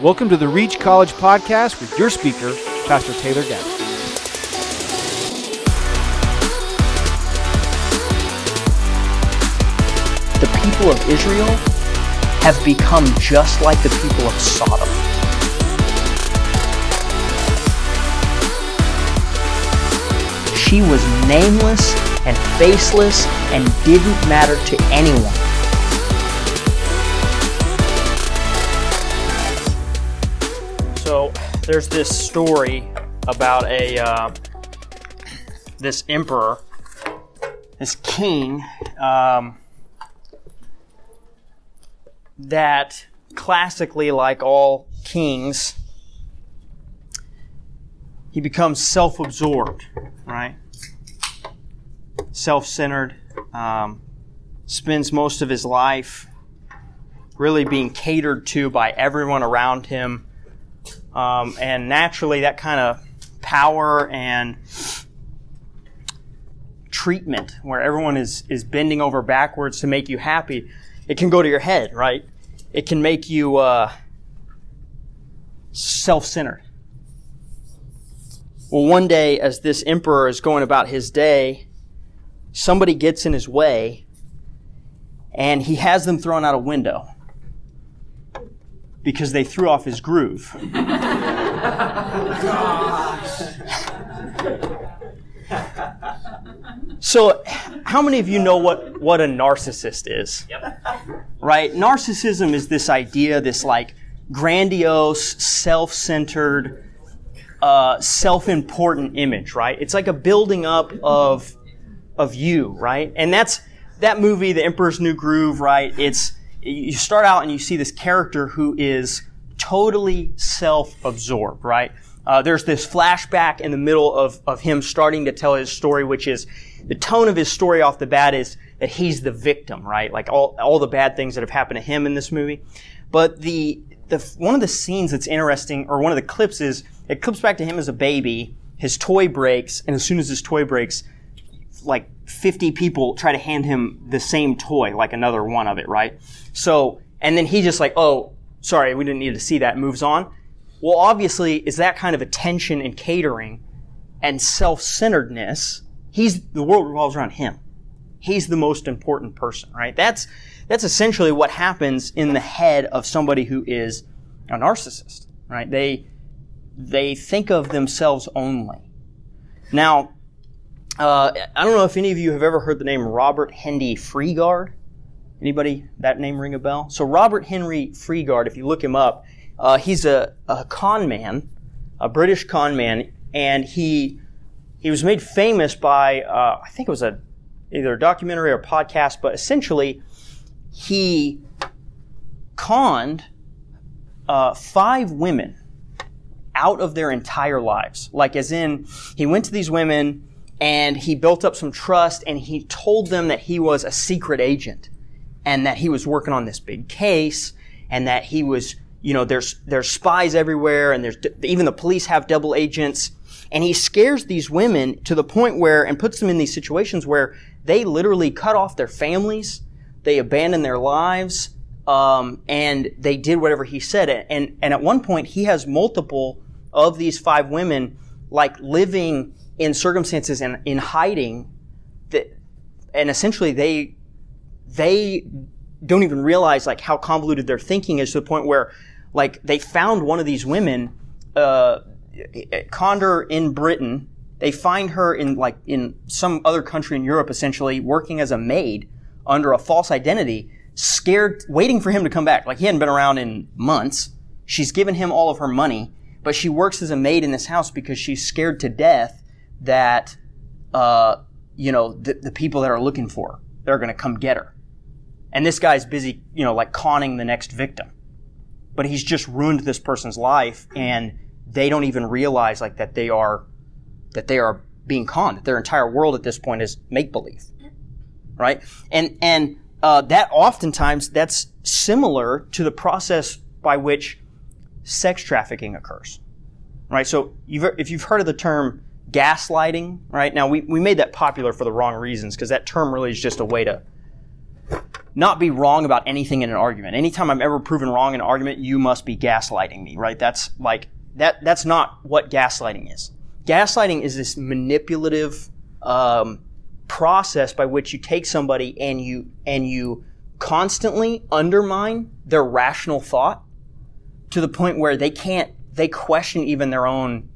Welcome to the Reach College Podcast with your speaker, Pastor Taylor Gabbard. The people of Israel have become just like the people of Sodom. She was nameless and faceless and didn't matter to anyone. There's this story about a uh, this emperor, this king, um, that classically, like all kings, he becomes self-absorbed, right? Self-centered, um, spends most of his life really being catered to by everyone around him um, and naturally, that kind of power and treatment where everyone is, is bending over backwards to make you happy, it can go to your head, right? It can make you uh, self centered. Well, one day, as this emperor is going about his day, somebody gets in his way and he has them thrown out a window because they threw off his groove. So, how many of you know what, what a narcissist is? Yep. Right? Narcissism is this idea, this like grandiose, self centered, uh, self important image, right? It's like a building up of, of you, right? And that's that movie, The Emperor's New Groove, right? It's, you start out and you see this character who is totally self-absorbed, right? Uh, there's this flashback in the middle of, of him starting to tell his story, which is the tone of his story off the bat is that he's the victim, right? Like all, all the bad things that have happened to him in this movie. But the, the, one of the scenes that's interesting, or one of the clips is, it clips back to him as a baby, his toy breaks, and as soon as his toy breaks, like 50 people try to hand him the same toy, like another one of it, right? So, and then he just like, oh, sorry, we didn't need to see that, moves on. Well, obviously, is that kind of attention and catering and self-centeredness, he's, the world revolves around him. He's the most important person, right? That's, that's essentially what happens in the head of somebody who is a narcissist, right? They, they think of themselves only. Now, uh, I don't know if any of you have ever heard the name Robert Henry Freegard. Anybody that name ring a bell? So Robert Henry Freegard, if you look him up, uh, he's a, a con man, a British con man, and he he was made famous by uh, I think it was a either a documentary or a podcast, but essentially he conned uh, five women out of their entire lives. Like as in, he went to these women and he built up some trust and he told them that he was a secret agent and that he was working on this big case and that he was, you know, there's, there's spies everywhere and there's, even the police have double agents. And he scares these women to the point where, and puts them in these situations where they literally cut off their families, they abandon their lives, um, and they did whatever he said. And, and at one point, he has multiple of these five women, like living in circumstances and in hiding that, and essentially they, they don't even realize like how convoluted their thinking is to the point where like they found one of these women, uh, Condor in Britain. They find her in like in some other country in Europe, essentially working as a maid under a false identity, scared, waiting for him to come back. Like he hadn't been around in months. She's given him all of her money, but she works as a maid in this house because she's scared to death that, uh, you know, the, the people that are looking for her, they're going to come get her. And this guy's busy, you know, like conning the next victim. But he's just ruined this person's life and they don't even realize like that they are, that they are being conned. that Their entire world at this point is make believe. Right? And, and, uh, that oftentimes that's similar to the process by which sex trafficking occurs. Right? So you've, if you've heard of the term gaslighting, right? Now we, we made that popular for the wrong reasons because that term really is just a way to not be wrong about anything in an argument. Anytime I'm ever proven wrong in an argument, you must be gaslighting me, right? That's like, that, that's not what gaslighting is. Gaslighting is this manipulative, um, process by which you take somebody and you, and you constantly undermine their rational thought to the point where they can't, they question even their own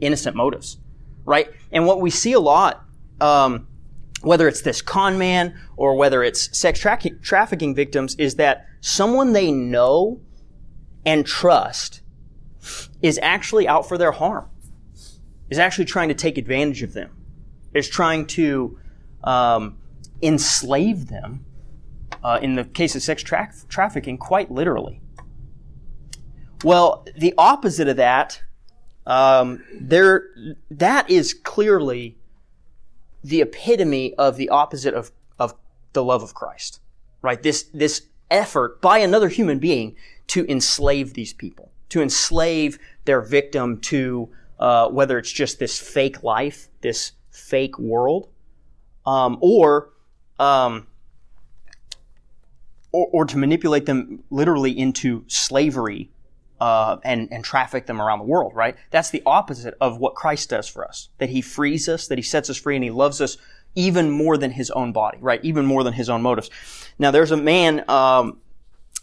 innocent motives, right? And what we see a lot, um, whether it's this con man or whether it's sex tra- trafficking victims, is that someone they know and trust is actually out for their harm, is actually trying to take advantage of them, is trying to um, enslave them. Uh, in the case of sex tra- trafficking, quite literally. Well, the opposite of that, um, there, that is clearly the epitome of the opposite of, of the love of Christ, right? This, this effort by another human being to enslave these people, to enslave their victim to, uh, whether it's just this fake life, this fake world, um, or, um, or, or to manipulate them literally into slavery uh, and, and traffic them around the world, right? That's the opposite of what Christ does for us. That he frees us, that he sets us free, and he loves us even more than his own body, right? Even more than his own motives. Now, there's a man, um,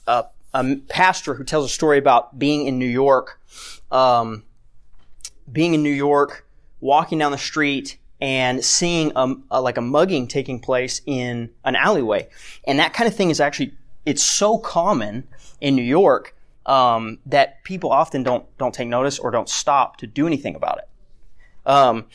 a, a, pastor who tells a story about being in New York, um, being in New York, walking down the street, and seeing a, a, like a mugging taking place in an alleyway. And that kind of thing is actually, it's so common in New York um, that people often don't don't take notice or don't stop to do anything about it. Um,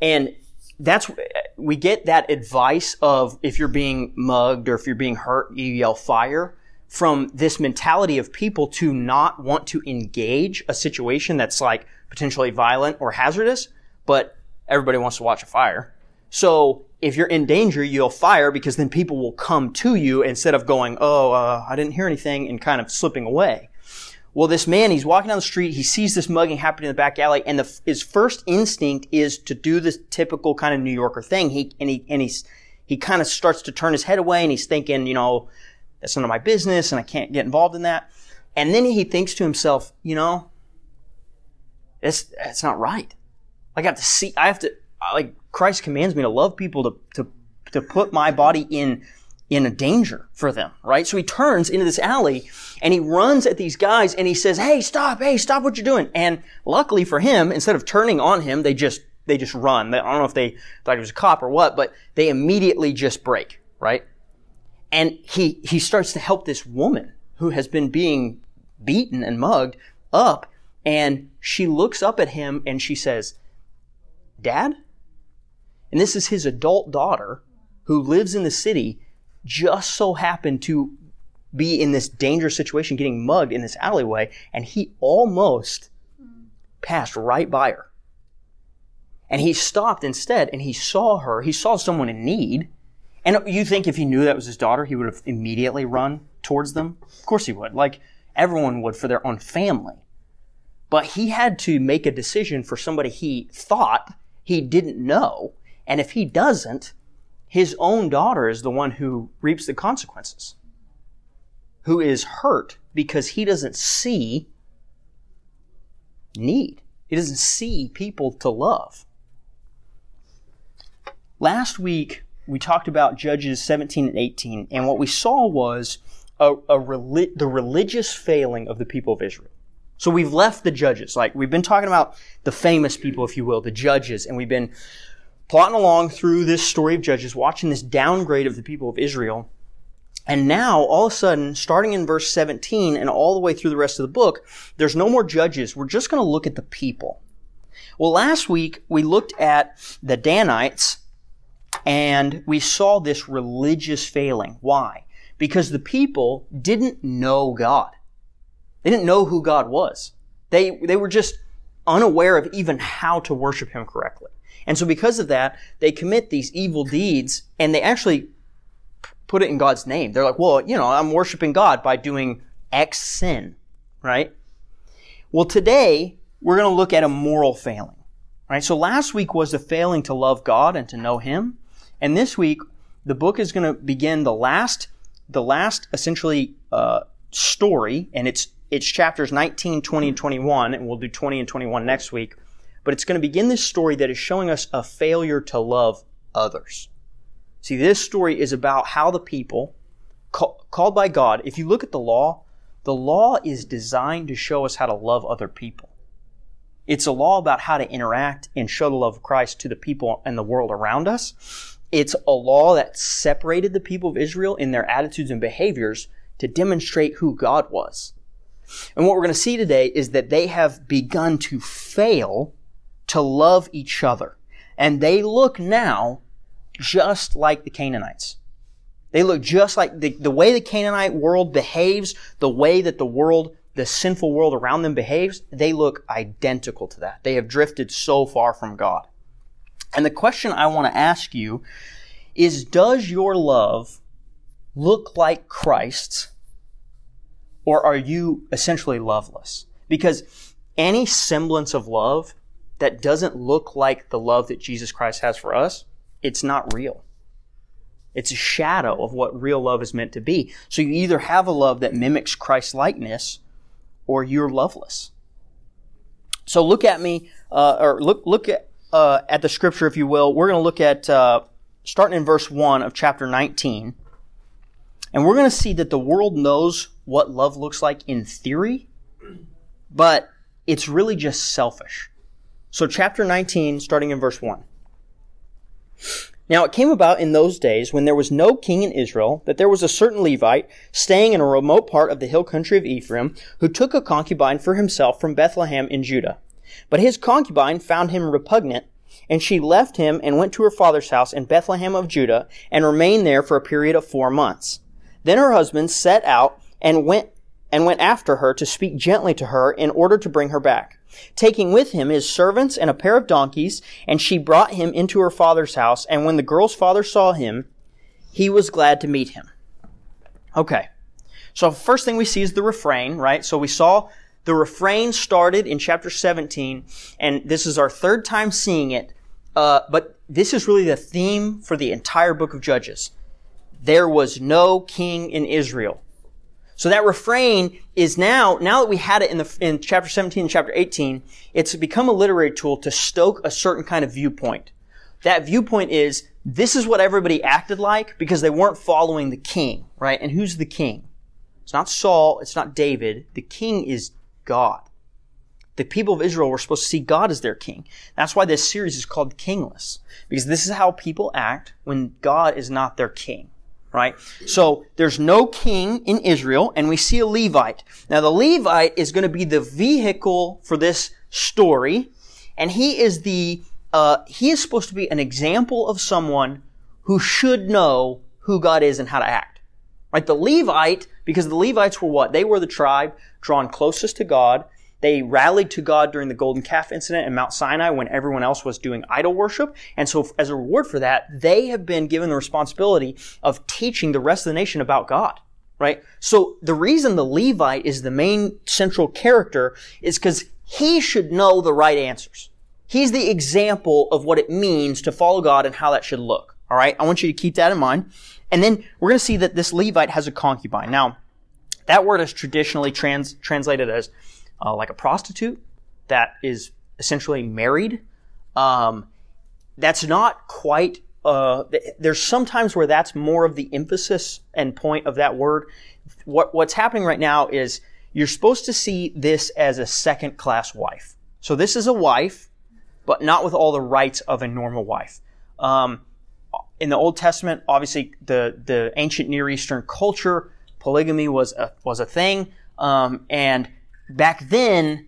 and that's we get that advice of if you're being mugged or if you're being hurt, you yell fire from this mentality of people to not want to engage a situation that's like potentially violent or hazardous, but everybody wants to watch a fire. So if you're in danger, you'll fire because then people will come to you instead of going, "Oh, uh, I didn't hear anything," and kind of slipping away. Well, this man, he's walking down the street, he sees this mugging happening in the back alley, and the, his first instinct is to do this typical kind of New Yorker thing. He, and he, and he's, he kind of starts to turn his head away and he's thinking, you know, that's none of my business and I can't get involved in that. And then he thinks to himself, you know, it's, it's not right. I got to see, I have to, like, Christ commands me to love people, to, to, to put my body in in a danger for them, right? So he turns into this alley and he runs at these guys and he says, Hey, stop. Hey, stop what you're doing. And luckily for him, instead of turning on him, they just, they just run. I don't know if they thought he was a cop or what, but they immediately just break, right? And he, he starts to help this woman who has been being beaten and mugged up and she looks up at him and she says, Dad? And this is his adult daughter who lives in the city just so happened to be in this dangerous situation, getting mugged in this alleyway, and he almost passed right by her. And he stopped instead and he saw her. He saw someone in need. And you think if he knew that was his daughter, he would have immediately run towards them? Of course he would. Like everyone would for their own family. But he had to make a decision for somebody he thought he didn't know. And if he doesn't, his own daughter is the one who reaps the consequences, who is hurt because he doesn't see need. He doesn't see people to love. Last week, we talked about Judges 17 and 18, and what we saw was a, a reli- the religious failing of the people of Israel. So we've left the judges. Like, we've been talking about the famous people, if you will, the judges, and we've been plotting along through this story of Judges, watching this downgrade of the people of Israel. And now, all of a sudden, starting in verse 17 and all the way through the rest of the book, there's no more judges. We're just going to look at the people. Well, last week, we looked at the Danites and we saw this religious failing. Why? Because the people didn't know God. They didn't know who God was. They, they were just unaware of even how to worship Him correctly. And so because of that, they commit these evil deeds and they actually put it in God's name. They're like, well, you know, I'm worshiping God by doing X sin, right? Well, today we're going to look at a moral failing, right? So last week was the failing to love God and to know Him. And this week, the book is going to begin the last the last essentially uh, story, and it's it's chapters 19, 20, and 21, and we'll do 20 and 21 next week. But it's going to begin this story that is showing us a failure to love others. See, this story is about how the people call, called by God, if you look at the law, the law is designed to show us how to love other people. It's a law about how to interact and show the love of Christ to the people and the world around us. It's a law that separated the people of Israel in their attitudes and behaviors to demonstrate who God was. And what we're going to see today is that they have begun to fail to love each other. And they look now just like the Canaanites. They look just like the, the way the Canaanite world behaves, the way that the world, the sinful world around them behaves, they look identical to that. They have drifted so far from God. And the question I want to ask you is, does your love look like Christ's or are you essentially loveless? Because any semblance of love that doesn't look like the love that Jesus Christ has for us, it's not real. It's a shadow of what real love is meant to be. So you either have a love that mimics Christ likeness or you're loveless. So look at me, uh, or look, look at, uh, at the scripture, if you will. We're going to look at, uh, starting in verse 1 of chapter 19. And we're going to see that the world knows what love looks like in theory, but it's really just selfish. So, chapter 19, starting in verse 1. Now it came about in those days when there was no king in Israel that there was a certain Levite staying in a remote part of the hill country of Ephraim who took a concubine for himself from Bethlehem in Judah. But his concubine found him repugnant and she left him and went to her father's house in Bethlehem of Judah and remained there for a period of four months. Then her husband set out and went and went after her to speak gently to her in order to bring her back taking with him his servants and a pair of donkeys, and she brought him into her father's house. And when the girl's father saw him, he was glad to meet him. Okay. So first thing we see is the refrain, right? So we saw the refrain started in chapter 17, and this is our third time seeing it. Uh, but this is really the theme for the entire book of Judges. There was no king in Israel. So that refrain is now, now that we had it in the, in chapter 17 and chapter 18, it's become a literary tool to stoke a certain kind of viewpoint. That viewpoint is, this is what everybody acted like because they weren't following the king, right? And who's the king? It's not Saul, it's not David. The king is God. The people of Israel were supposed to see God as their king. That's why this series is called Kingless. Because this is how people act when God is not their king right? So there's no king in Israel, and we see a Levite. Now the Levite is going to be the vehicle for this story, and he is the uh, he is supposed to be an example of someone who should know who God is and how to act. Right? The Levite, because the Levites were what? They were the tribe drawn closest to God. They rallied to God during the golden calf incident in Mount Sinai when everyone else was doing idol worship. And so as a reward for that, they have been given the responsibility of teaching the rest of the nation about God. Right? So the reason the Levite is the main central character is because he should know the right answers. He's the example of what it means to follow God and how that should look. All right? I want you to keep that in mind. And then we're going to see that this Levite has a concubine. Now, that word is traditionally trans- translated as uh, like a prostitute that is essentially married. Um, that's not quite. Uh, there's sometimes where that's more of the emphasis and point of that word. What what's happening right now is you're supposed to see this as a second class wife. So this is a wife, but not with all the rights of a normal wife. Um, in the Old Testament, obviously the the ancient Near Eastern culture, polygamy was a was a thing, um, and back then,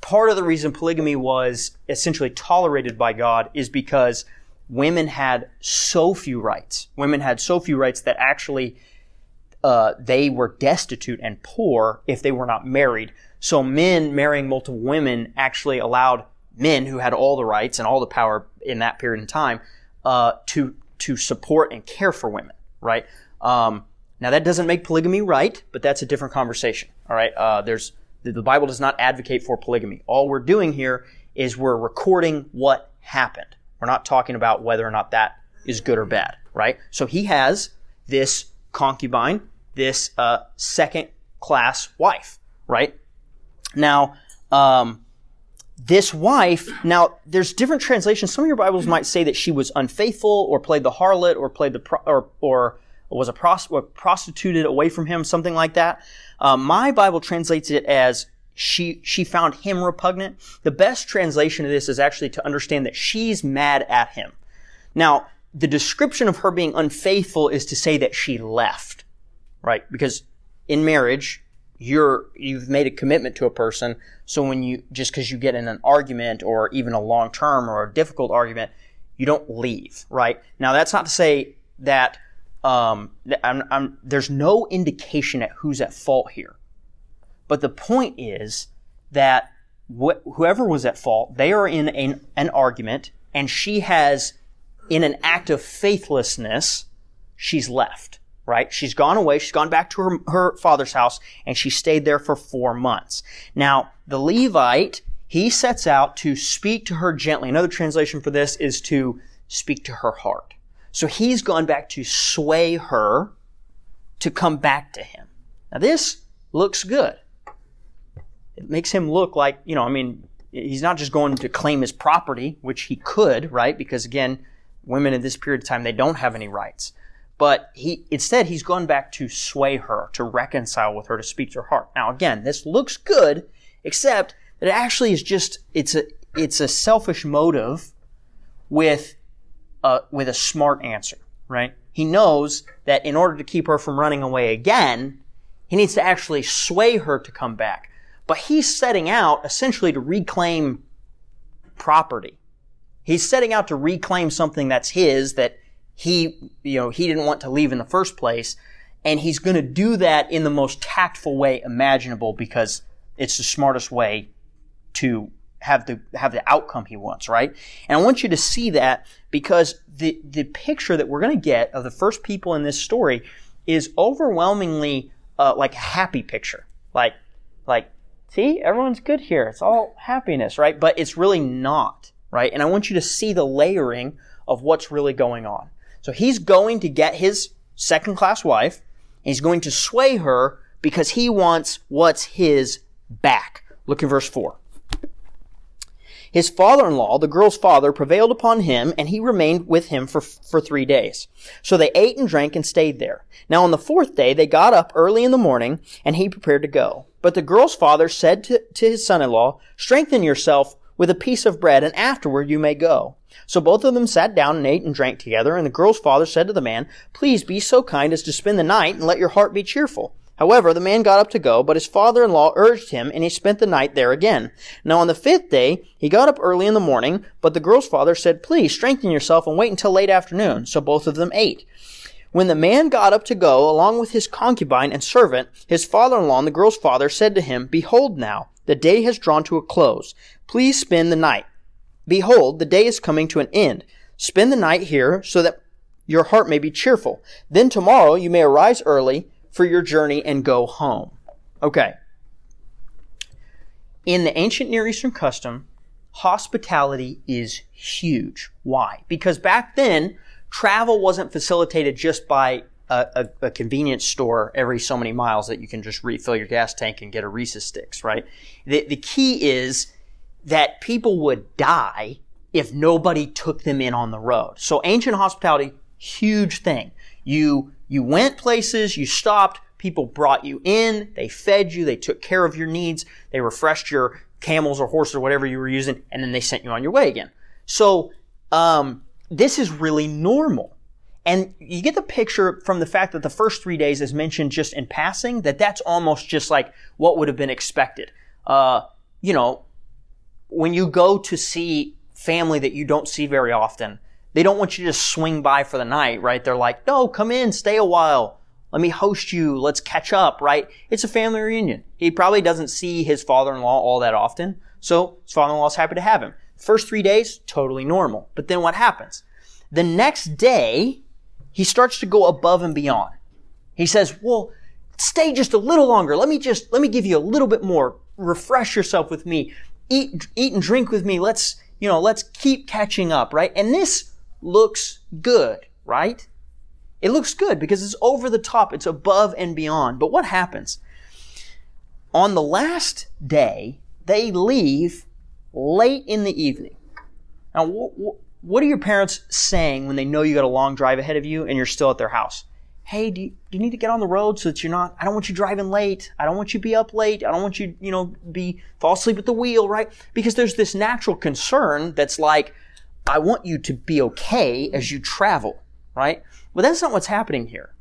part of the reason polygamy was essentially tolerated by God is because women had so few rights. Women had so few rights that actually uh, they were destitute and poor if they were not married. So men marrying multiple women actually allowed men who had all the rights and all the power in that period in time uh, to to support and care for women. Right. Um, now that doesn't make polygamy right, but that's a different conversation. All right. Uh, there's the Bible does not advocate for polygamy. All we're doing here is we're recording what happened. We're not talking about whether or not that is good or bad, right? So he has this concubine, this uh, second class wife, right? Now, um, this wife, now there's different translations. Some of your Bibles might say that she was unfaithful or played the harlot or played the, pro- or, or was a prost- prostituted away from him, something like that. Uh, my Bible translates it as she, she found him repugnant. The best translation of this is actually to understand that she's mad at him. Now, the description of her being unfaithful is to say that she left, right? Because in marriage, you're you've made a commitment to a person so when you just because you get in an argument or even a long term or a difficult argument you don't leave right now that's not to say that um, I'm, I'm, there's no indication at who's at fault here but the point is that wh- whoever was at fault they are in an, an argument and she has in an act of faithlessness she's left right? She's gone away. She's gone back to her, her father's house and she stayed there for four months. Now, the Levite, he sets out to speak to her gently. Another translation for this is to speak to her heart. So he's gone back to sway her to come back to him. Now this looks good. It makes him look like, you know, I mean, he's not just going to claim his property, which he could, right? Because again, women in this period of time, they don't have any rights. But he, instead, he's gone back to sway her, to reconcile with her, to speak to her heart. Now, again, this looks good, except that it actually is just, it's a, it's a selfish motive with a, with a smart answer, right? He knows that in order to keep her from running away again, he needs to actually sway her to come back. But he's setting out essentially to reclaim property. He's setting out to reclaim something that's his that he, you know, he didn't want to leave in the first place. And he's going to do that in the most tactful way imaginable because it's the smartest way to have the have the outcome he wants, right? And I want you to see that because the the picture that we're going to get of the first people in this story is overwhelmingly uh, like a happy picture, like like see everyone's good here, it's all happiness, right? But it's really not, right? And I want you to see the layering of what's really going on. So he's going to get his second class wife. he's going to sway her because he wants what's his back. Look at verse 4. His father-in-law, the girl's father, prevailed upon him, and he remained with him for, for three days. So they ate and drank and stayed there. Now on the fourth day, they got up early in the morning, and he prepared to go. But the girl's father said to, to his son-in-law, Strengthen yourself with a piece of bread, and afterward you may go. So both of them sat down and ate and drank together, and the girl's father said to the man, Please be so kind as to spend the night and let your heart be cheerful. However, the man got up to go, but his father-in-law urged him, and he spent the night there again. Now on the fifth day, he got up early in the morning, but the girl's father said, Please strengthen yourself and wait until late afternoon. So both of them ate. When the man got up to go, along with his concubine and servant, his father-in-law and the girl's father said to him, Behold now, the day has drawn to a close. Please spend the night. Behold, the day is coming to an end. Spend the night here so that your heart may be cheerful. Then tomorrow you may arise early for your journey and go home. Okay. In the ancient Near Eastern custom, hospitality is huge. Why? Because back then, travel wasn't facilitated just by a, a, a, convenience store every so many miles that you can just refill your gas tank and get a Reese's sticks, right? The, the key is that people would die if nobody took them in on the road. So ancient hospitality, huge thing. You, you went places, you stopped, people brought you in, they fed you, they took care of your needs, they refreshed your camels or horses or whatever you were using, and then they sent you on your way again. So, um, this is really normal. And you get the picture from the fact that the first three days is mentioned just in passing, that that's almost just like what would have been expected. Uh, you know, when you go to see family that you don't see very often, they don't want you to just swing by for the night, right? They're like, no, come in, stay a while. Let me host you. Let's catch up, right? It's a family reunion. He probably doesn't see his father-in-law all that often. So his father-in-law is happy to have him. First three days, totally normal. But then what happens? The next day, he starts to go above and beyond. He says, well, stay just a little longer. Let me just, let me give you a little bit more. Refresh yourself with me eat, eat and drink with me. Let's, you know, let's keep catching up, right? And this looks good, right? It looks good because it's over the top, it's above and beyond. But what happens? On the last day, they leave late in the evening. Now, wh- wh- what are your parents saying when they know you got a long drive ahead of you and you're still at their house? Hey, do you, do you need to get on the road so that you're not, I don't want you driving late. I don't want you to be up late. I don't want you, you know, be, fall asleep at the wheel, right? Because there's this natural concern that's like, I want you to be okay as you travel, right? But that's not what's happening here.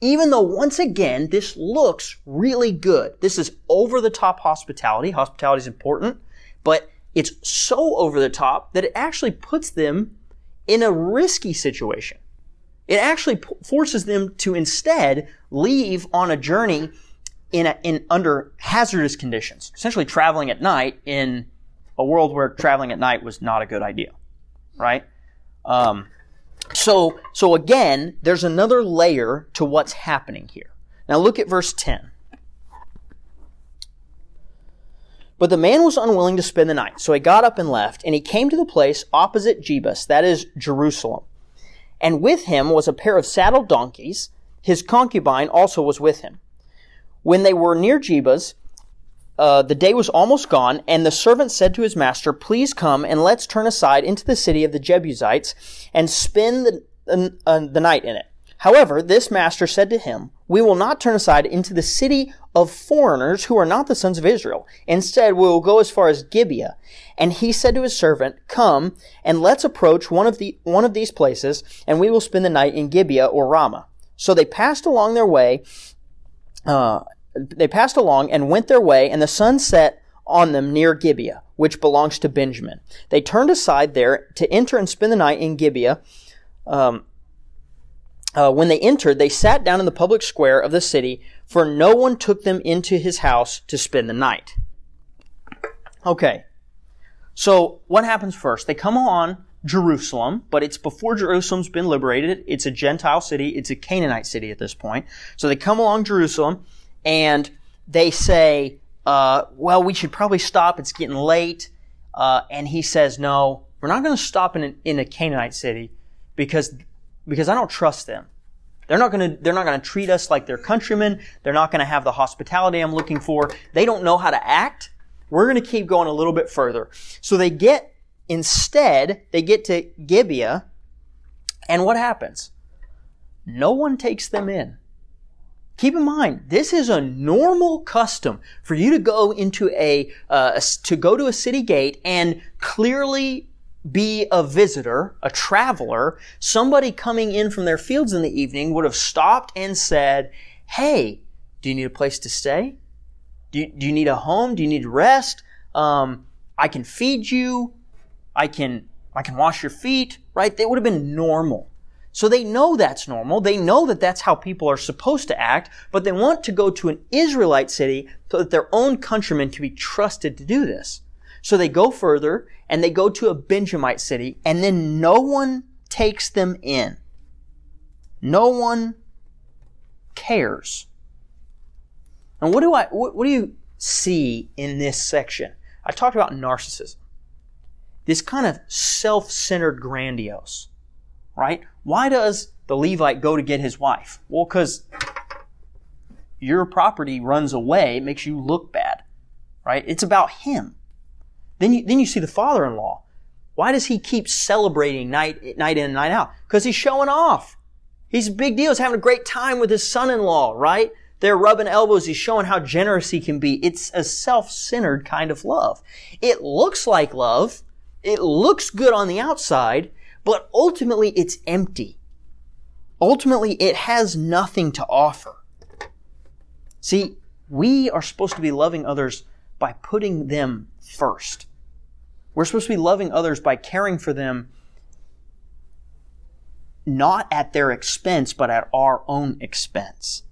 Even though once again, this looks really good. This is over the top hospitality. Hospitality is important, but it's so over the top that it actually puts them in a risky situation. It actually p- forces them to instead leave on a journey in, a, in under hazardous conditions, essentially traveling at night in a world where traveling at night was not a good idea, right? Um, so, so again, there's another layer to what's happening here. Now look at verse 10. But the man was unwilling to spend the night, so he got up and left, and he came to the place opposite Jebus, that is Jerusalem. And with him was a pair of saddled donkeys. His concubine also was with him. When they were near Jebus, uh, the day was almost gone, and the servant said to his master, Please come and let's turn aside into the city of the Jebusites and spend the, uh, the night in it. However, this master said to him, We will not turn aside into the city of foreigners who are not the sons of Israel. Instead, we will go as far as Gibeah. And he said to his servant, Come and let's approach one of the one of these places, and we will spend the night in Gibeah or Ramah. So they passed along their way. Uh, they passed along and went their way, and the sun set on them near Gibeah, which belongs to Benjamin. They turned aside there to enter and spend the night in Gibeah. Um, uh, when they entered, they sat down in the public square of the city, for no one took them into his house to spend the night. Okay. So, what happens first? They come on Jerusalem, but it's before Jerusalem's been liberated. It's a Gentile city. It's a Canaanite city at this point. So they come along Jerusalem and they say, uh, well, we should probably stop. It's getting late. Uh, and he says, no, we're not going to stop in, in a Canaanite city because, because I don't trust them. They're not going to, they're not going to treat us like their countrymen. They're not going to have the hospitality I'm looking for. They don't know how to act. We're going to keep going a little bit further. So they get, instead, they get to Gibeah, and what happens? No one takes them in. Keep in mind, this is a normal custom for you to go into a, uh, to go to a city gate and clearly be a visitor, a traveler. Somebody coming in from their fields in the evening would have stopped and said, "Hey, do you need a place to stay? Do you, do you need a home? Do you need rest? Um, I can feed you. I can I can wash your feet." Right? They would have been normal. So they know that's normal. They know that that's how people are supposed to act, but they want to go to an Israelite city so that their own countrymen can be trusted to do this. So they go further and they go to a Benjamite city and then no one takes them in. No one cares. And what do I, what, what do you see in this section? I talked about narcissism. This kind of self-centered grandiose right? Why does the Levite go to get his wife? Well, because your property runs away, it makes you look bad, right? It's about him. Then you, then you see the father-in-law. Why does he keep celebrating night, night in and night out? Because he's showing off. He's a big deal. He's having a great time with his son-in-law, right? They're rubbing elbows. He's showing how generous he can be. It's a self-centered kind of love. It looks like love. It looks good on the outside, but ultimately it's empty. Ultimately, it has nothing to offer. See, we are supposed to be loving others by putting them first. We're supposed to be loving others by caring for them not at their expense, but at our own expense.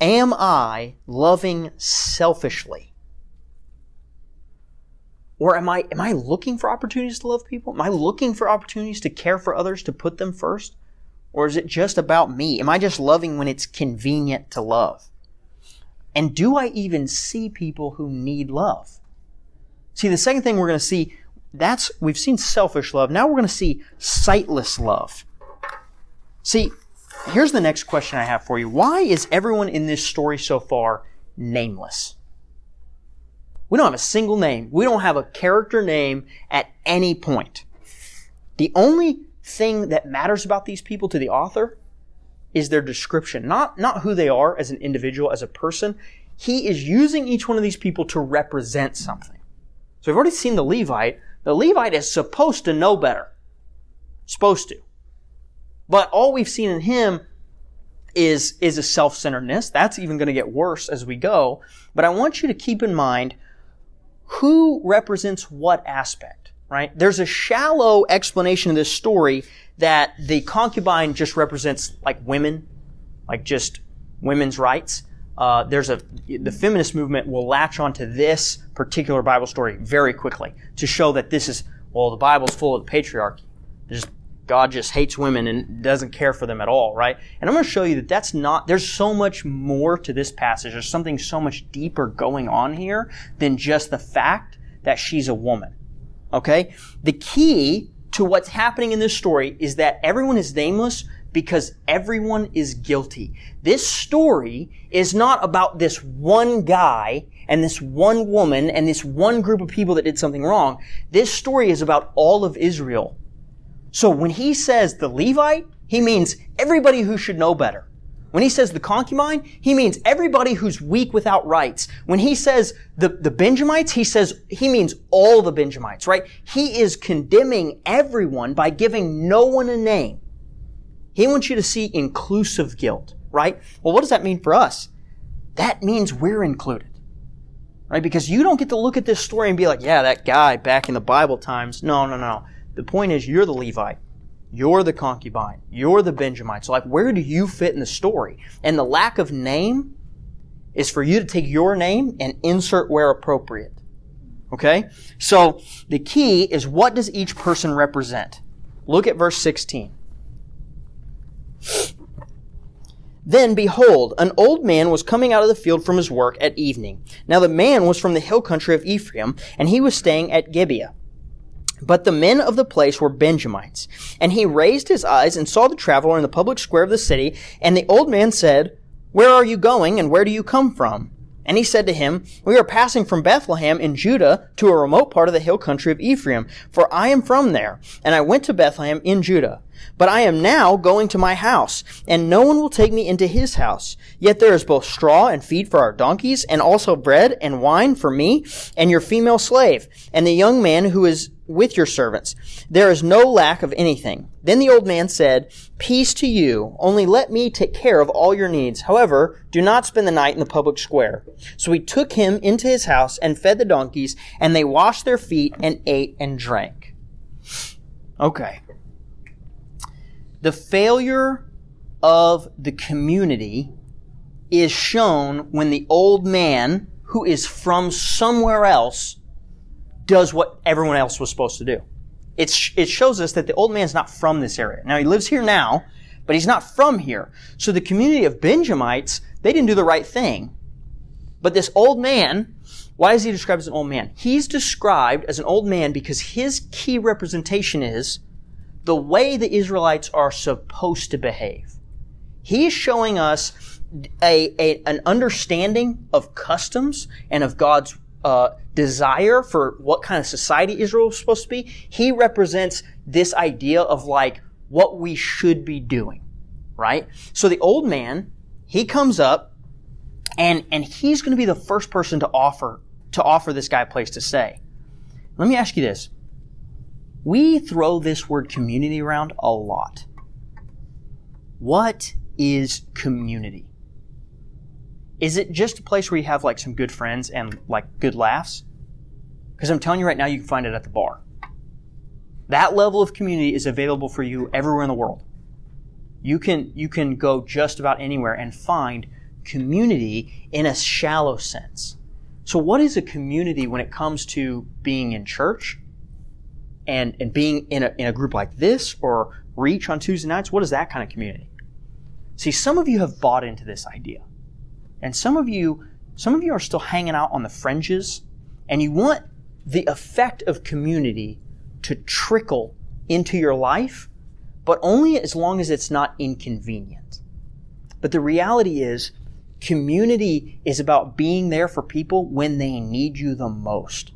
Am I loving selfishly? Or am I, am I looking for opportunities to love people? Am I looking for opportunities to care for others, to put them first? Or is it just about me? Am I just loving when it's convenient to love? And do I even see people who need love? See, the second thing we're going to see, that's, we've seen selfish love. Now we're going to see sightless love. See, here's the next question I have for you. Why is everyone in this story so far nameless? We don't have a single name. We don't have a character name at any point. The only thing that matters about these people to the author is their description, not, not who they are as an individual, as a person. He is using each one of these people to represent something. So we've already seen the Levite. The Levite is supposed to know better. Supposed to. But all we've seen in him is, is a self-centeredness. That's even going to get worse as we go. But I want you to keep in mind who represents what aspect, right? There's a shallow explanation of this story that the concubine just represents like women, like just women's rights. Uh, there's a the feminist movement will latch onto this particular Bible story very quickly to show that this is well the Bible's full of patriarchy. There's God just hates women and doesn't care for them at all, right? And I'm going to show you that that's not, there's so much more to this passage. There's something so much deeper going on here than just the fact that she's a woman. Okay? The key to what's happening in this story is that everyone is nameless because everyone is guilty. This story is not about this one guy and this one woman and this one group of people that did something wrong. This story is about all of Israel so when he says the Levite, he means everybody who should know better. When he says the concubine, he means everybody who's weak without rights. When he says the, the Benjamites, he says, he means all the Benjamites, right? He is condemning everyone by giving no one a name. He wants you to see inclusive guilt, right? Well, what does that mean for us? That means we're included, right? Because you don't get to look at this story and be like, yeah, that guy back in the Bible times. No, no, no. The point is, you're the Levite. You're the concubine. You're the Benjamite. So, like, where do you fit in the story? And the lack of name is for you to take your name and insert where appropriate. Okay? So, the key is what does each person represent? Look at verse 16. Then behold, an old man was coming out of the field from his work at evening. Now the man was from the hill country of Ephraim, and he was staying at Gibeah. But the men of the place were Benjamites. And he raised his eyes and saw the traveler in the public square of the city. And the old man said, Where are you going and where do you come from? And he said to him, We are passing from Bethlehem in Judah to a remote part of the hill country of Ephraim, for I am from there, and I went to Bethlehem in Judah. But I am now going to my house, and no one will take me into his house. Yet there is both straw and feed for our donkeys, and also bread and wine for me and your female slave, and the young man who is with your servants. There is no lack of anything. Then the old man said, Peace to you, only let me take care of all your needs. However, do not spend the night in the public square. So he took him into his house and fed the donkeys, and they washed their feet and ate and drank. Okay. The failure of the community is shown when the old man, who is from somewhere else, does what everyone else was supposed to do. It's, it shows us that the old man's not from this area. Now he lives here now, but he's not from here. So the community of Benjamites, they didn't do the right thing. But this old man, why is he described as an old man? He's described as an old man because his key representation is the way the Israelites are supposed to behave. He's showing us a, a, an understanding of customs and of God's uh, desire for what kind of society Israel is supposed to be, he represents this idea of like what we should be doing, right? So the old man, he comes up and, and he's going to be the first person to offer, to offer this guy a place to stay. Let me ask you this. We throw this word community around a lot. What is community? Is it just a place where you have like some good friends and like good laughs? Because I'm telling you right now, you can find it at the bar. That level of community is available for you everywhere in the world. You can, you can go just about anywhere and find community in a shallow sense. So what is a community when it comes to being in church and, and being in a, in a group like this or reach on Tuesday nights? What is that kind of community? See, some of you have bought into this idea. And some of you, some of you are still hanging out on the fringes and you want the effect of community to trickle into your life, but only as long as it's not inconvenient. But the reality is, community is about being there for people when they need you the most.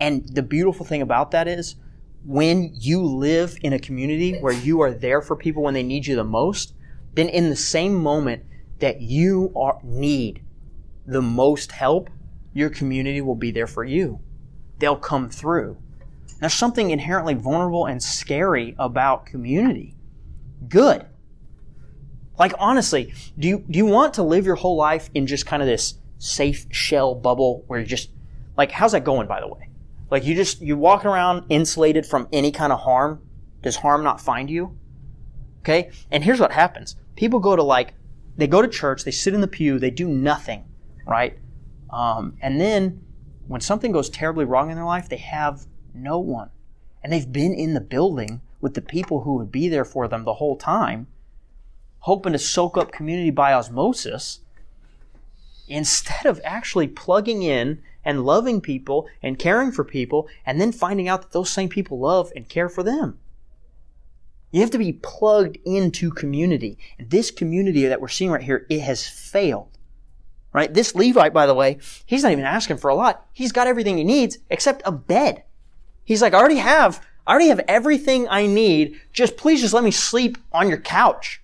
And the beautiful thing about that is, when you live in a community where you are there for people when they need you the most, then in the same moment that you are, need the most help, your community will be there for you. They'll come through. There's something inherently vulnerable and scary about community. Good. Like honestly, do you do you want to live your whole life in just kind of this safe shell bubble where you just like how's that going by the way? Like you just you walking around insulated from any kind of harm? Does harm not find you? Okay? And here's what happens. People go to like they go to church, they sit in the pew, they do nothing, right? Um, and then when something goes terribly wrong in their life, they have no one. And they've been in the building with the people who would be there for them the whole time, hoping to soak up community by osmosis, instead of actually plugging in and loving people and caring for people, and then finding out that those same people love and care for them. You have to be plugged into community. And this community that we're seeing right here, it has failed. Right? This Levite, by the way, he's not even asking for a lot. He's got everything he needs except a bed. He's like, I already have, I already have everything I need. Just please just let me sleep on your couch.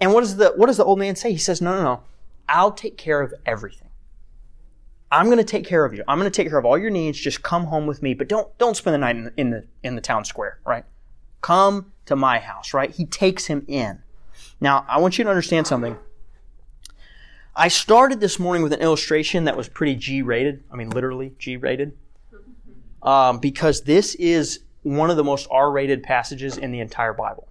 And what does the, what does the old man say? He says, no, no, no. I'll take care of everything. I'm going to take care of you. I'm going to take care of all your needs. Just come home with me, but don't, don't spend the night in the, in the, in the town square, right? Come to my house, right? He takes him in. Now, I want you to understand something. I started this morning with an illustration that was pretty G rated. I mean, literally G rated um, because this is one of the most R rated passages in the entire Bible.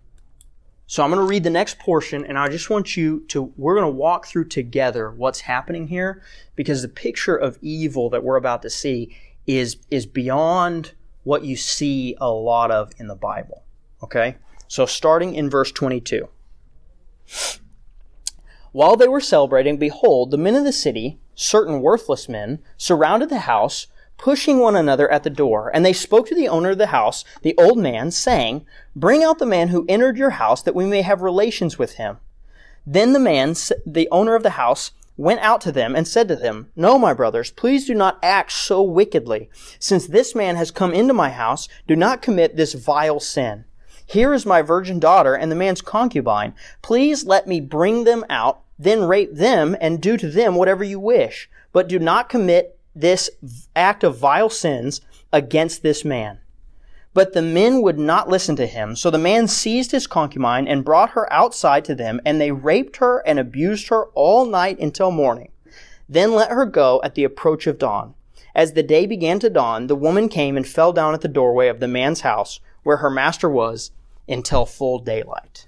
So I'm going to read the next portion, and I just want you to, we're going to walk through together what's happening here, because the picture of evil that we're about to see is, is beyond what you see a lot of in the Bible. Okay? So starting in verse 22. While they were celebrating, behold, the men of the city, certain worthless men, surrounded the house, pushing one another at the door. And they spoke to the owner of the house, the old man, saying, Bring out the man who entered your house, that we may have relations with him. Then the man, the owner of the house, went out to them and said to them, No, my brothers, please do not act so wickedly. Since this man has come into my house, do not commit this vile sin. Here is my virgin daughter and the man's concubine. Please let me bring them out, then rape them and do to them whatever you wish. But do not commit this act of vile sins against this man. But the men would not listen to him. So the man seized his concubine and brought her outside to them, and they raped her and abused her all night until morning. Then let her go at the approach of dawn. As the day began to dawn, the woman came and fell down at the doorway of the man's house where her master was until full daylight.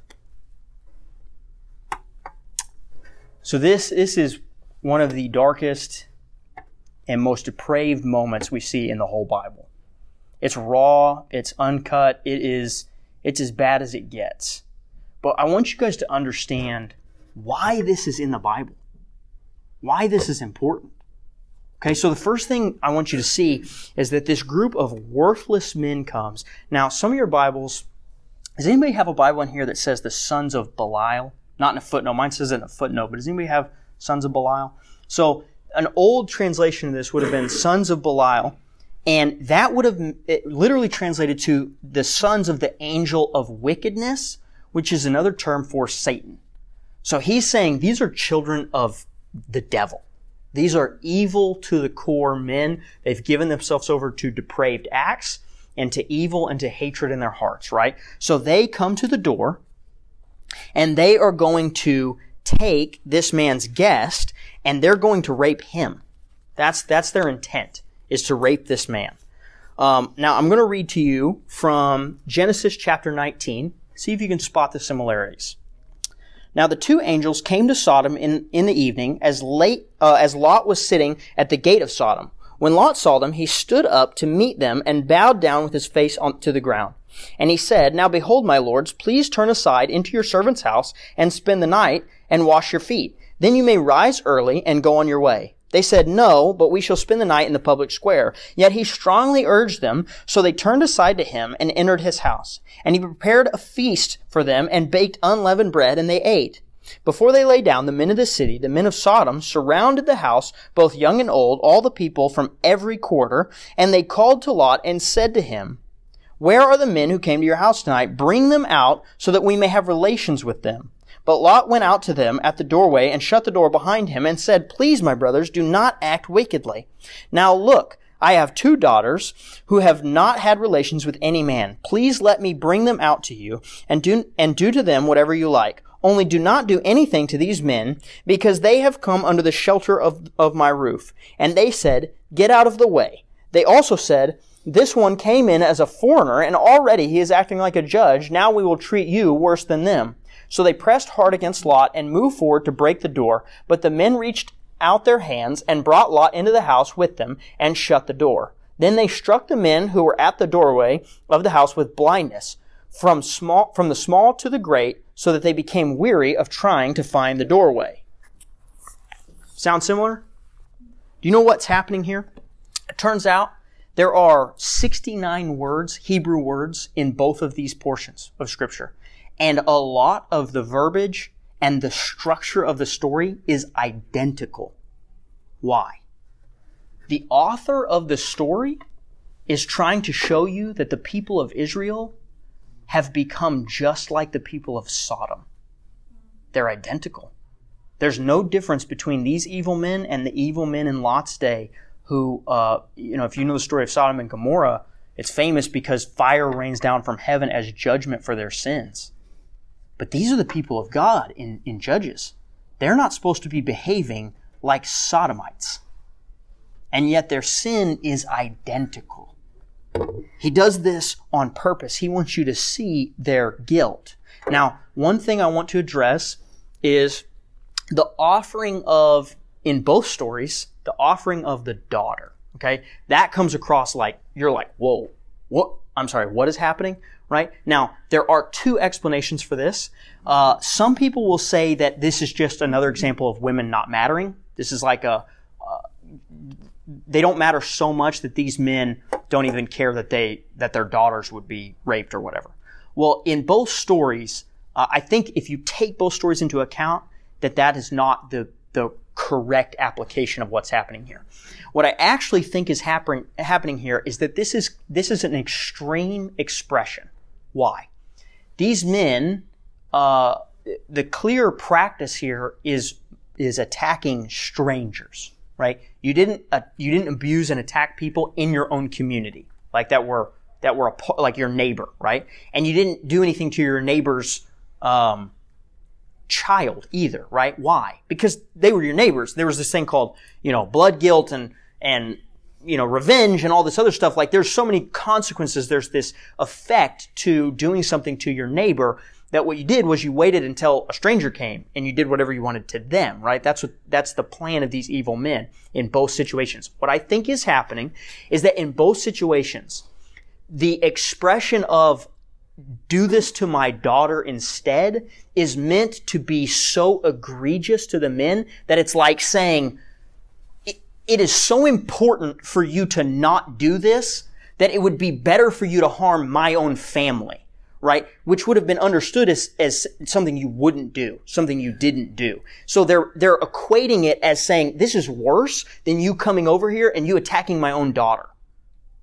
So this, this is one of the darkest and most depraved moments we see in the whole Bible. It's raw, it's uncut, it is it's as bad as it gets. But I want you guys to understand why this is in the Bible. Why this is important. Okay, so the first thing I want you to see is that this group of worthless men comes. Now, some of your Bibles, does anybody have a Bible in here that says the sons of Belial? Not in a footnote. Mine says in a footnote, but does anybody have sons of Belial? So an old translation of this would have been sons of Belial, and that would have literally translated to the sons of the angel of wickedness, which is another term for Satan. So he's saying these are children of the devil. These are evil to the core men. They've given themselves over to depraved acts and to evil and to hatred in their hearts, right? So they come to the door and they are going to take this man's guest and they're going to rape him. That's, that's their intent, is to rape this man. Um, now, I'm going to read to you from Genesis chapter 19. See if you can spot the similarities. Now the two angels came to Sodom in, in the evening as late, uh, as Lot was sitting at the gate of Sodom. When Lot saw them, he stood up to meet them and bowed down with his face on, to the ground. And he said, Now behold, my lords, please turn aside into your servant's house and spend the night and wash your feet. Then you may rise early and go on your way. They said, No, but we shall spend the night in the public square. Yet he strongly urged them, so they turned aside to him and entered his house. And he prepared a feast for them and baked unleavened bread, and they ate. Before they lay down, the men of the city, the men of Sodom, surrounded the house, both young and old, all the people from every quarter, and they called to Lot and said to him, Where are the men who came to your house tonight? Bring them out so that we may have relations with them. But Lot went out to them at the doorway and shut the door behind him and said, Please, my brothers, do not act wickedly. Now look, I have two daughters who have not had relations with any man. Please let me bring them out to you and do, and do to them whatever you like. Only do not do anything to these men, because they have come under the shelter of, of my roof. And they said, Get out of the way. They also said, This one came in as a foreigner, and already he is acting like a judge. Now we will treat you worse than them. So they pressed hard against Lot and moved forward to break the door. But the men reached out their hands and brought Lot into the house with them and shut the door. Then they struck the men who were at the doorway of the house with blindness, from small, from the small to the great, so that they became weary of trying to find the doorway. Sound similar? Do you know what's happening here? It turns out there are 69 words, Hebrew words, in both of these portions of Scripture. And a lot of the verbiage and the structure of the story is identical. Why? The author of the story is trying to show you that the people of Israel have become just like the people of Sodom. They're identical. There's no difference between these evil men and the evil men in Lot's day who, uh, you know, if you know the story of Sodom and Gomorrah, it's famous because fire rains down from heaven as judgment for their sins. But these are the people of God in, in Judges. They're not supposed to be behaving like Sodomites. And yet their sin is identical. He does this on purpose. He wants you to see their guilt. Now, one thing I want to address is the offering of, in both stories, the offering of the daughter. Okay? That comes across like, you're like, whoa, what? I'm sorry, what is happening? Right? Now, there are two explanations for this. Uh, some people will say that this is just another example of women not mattering. This is like a, they don't matter so much that these men don't even care that they that their daughters would be raped or whatever. Well, in both stories, uh, I think if you take both stories into account, that that is not the the correct application of what's happening here. What I actually think is happening happening here is that this is this is an extreme expression. Why? These men, uh, the clear practice here is is attacking strangers right? You didn't uh, you didn't abuse and attack people in your own community, like that were that were a, like your neighbor, right? And you didn't do anything to your neighbor's um, child either, right? Why? Because they were your neighbors. There was this thing called you know blood guilt and and you know revenge and all this other stuff. Like there's so many consequences. There's this effect to doing something to your neighbor that what you did was you waited until a stranger came and you did whatever you wanted to them, right? That's what, that's the plan of these evil men in both situations. What I think is happening is that in both situations, the expression of do this to my daughter instead is meant to be so egregious to the men that it's like saying, it is so important for you to not do this that it would be better for you to harm my own family right? Which would have been understood as, as something you wouldn't do, something you didn't do. So they're, they're equating it as saying, this is worse than you coming over here and you attacking my own daughter.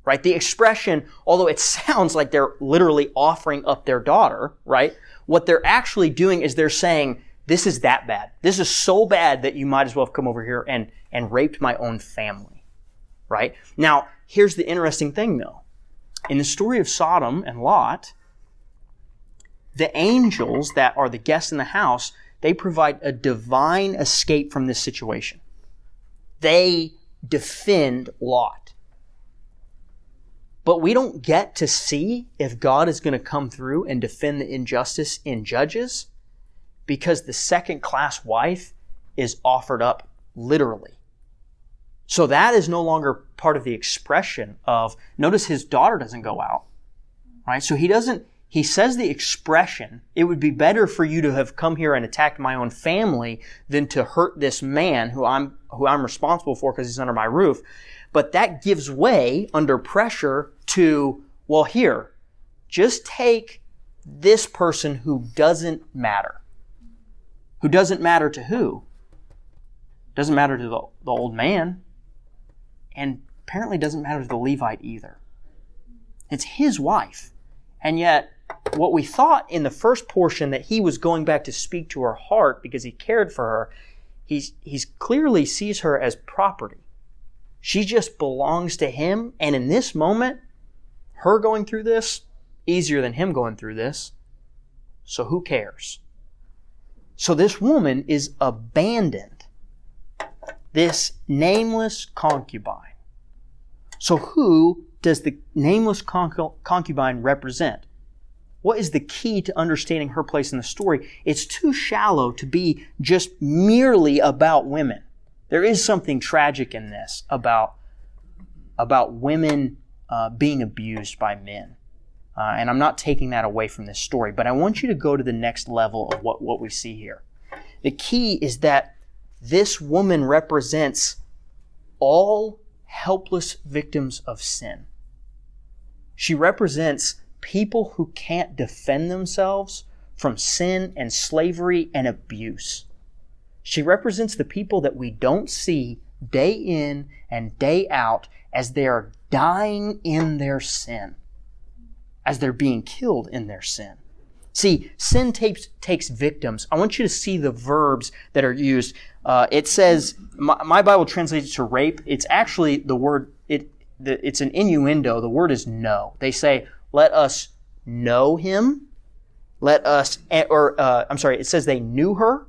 Right? The expression, although it sounds like they're literally offering up their daughter, right? What they're actually doing is they're saying, this is that bad. This is so bad that you might as well have come over here and, and raped my own family. Right? Now, here's the interesting thing though. In the story of Sodom and Lot, the angels that are the guests in the house, they provide a divine escape from this situation. They defend Lot. But we don't get to see if God is going to come through and defend the injustice in Judges because the second class wife is offered up literally. So that is no longer part of the expression of, notice his daughter doesn't go out, right? So he doesn't, he says the expression, it would be better for you to have come here and attacked my own family than to hurt this man who I'm, who I'm responsible for because he's under my roof. But that gives way under pressure to, well, here, just take this person who doesn't matter. who doesn't matter to who? Doesn't matter to the, the old man, and apparently doesn't matter to the Levite either. It's his wife. And yet, what we thought in the first portion that he was going back to speak to her heart because he cared for her, he's, he's clearly sees her as property. She just belongs to him. And in this moment, her going through this, easier than him going through this. So who cares? So this woman is abandoned. This nameless concubine. So who does the nameless concubine represent? What is the key to understanding her place in the story? It's too shallow to be just merely about women. There is something tragic in this about, about women uh, being abused by men. Uh, and I'm not taking that away from this story, but I want you to go to the next level of what, what we see here. The key is that this woman represents all helpless victims of sin. She represents people who can't defend themselves from sin and slavery and abuse. She represents the people that we don't see day in and day out as they are dying in their sin, as they're being killed in their sin. See, sin takes, takes victims. I want you to see the verbs that are used. Uh, it says, my, my, Bible translates it to rape. It's actually the word, it, the, it's an innuendo. The word is know. They say, let us know him. Let us, eh, or uh, I'm sorry, it says they knew her,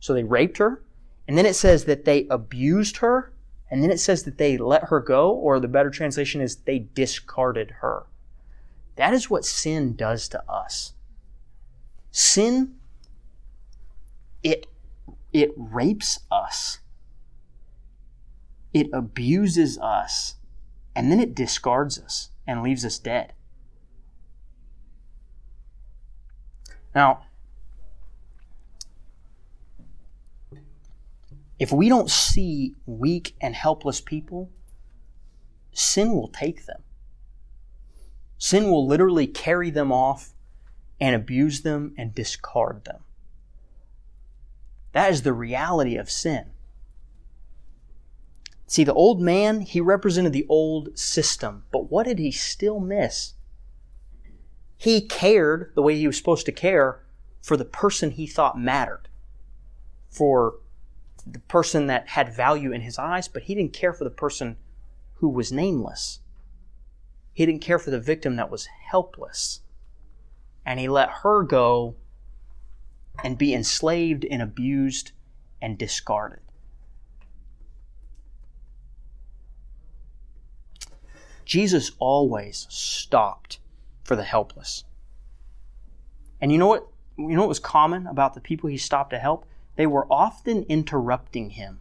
so they raped her. And then it says that they abused her. And then it says that they let her go, or the better translation is they discarded her. That is what sin does to us. Sin, it, it rapes us. It abuses us. And then it discards us and leaves us dead. Now, if we don't see weak and helpless people, sin will take them. Sin will literally carry them off and abuse them and discard them. That is the reality of sin. See, the old man, he represented the old system, but what did he still miss? He cared the way he was supposed to care for the person he thought mattered, for the person that had value in his eyes, but he didn't care for the person who was nameless. He didn't care for the victim that was helpless. And he let her go and be enslaved and abused and discarded. Jesus always stopped for the helpless. And you know what? You know what was common about the people he stopped to help? They were often interrupting him.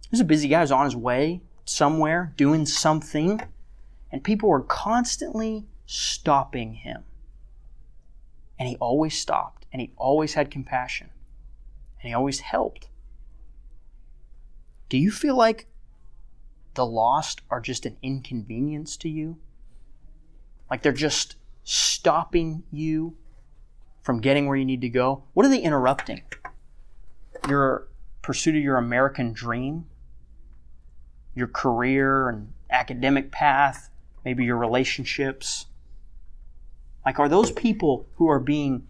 He was a busy guy, he was on his way somewhere, doing something, and people were constantly stopping him. And he always stopped, and he always had compassion, and he always helped. Do you feel like the lost are just an inconvenience to you? Like they're just stopping you from getting where you need to go? What are they interrupting? Your pursuit of your American dream? Your career and academic path? Maybe your relationships? Like, are those people who are being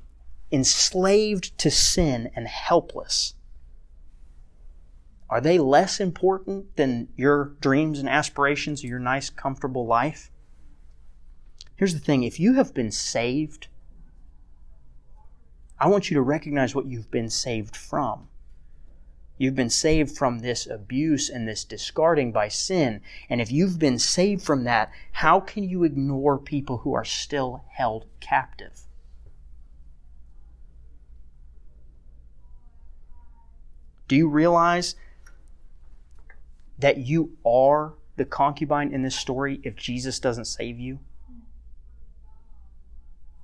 enslaved to sin and helpless? Are they less important than your dreams and aspirations your nice, comfortable life? Here's the thing if you have been saved, I want you to recognize what you've been saved from. You've been saved from this abuse and this discarding by sin. And if you've been saved from that, how can you ignore people who are still held captive? Do you realize that you are the concubine in this story if Jesus doesn't save you?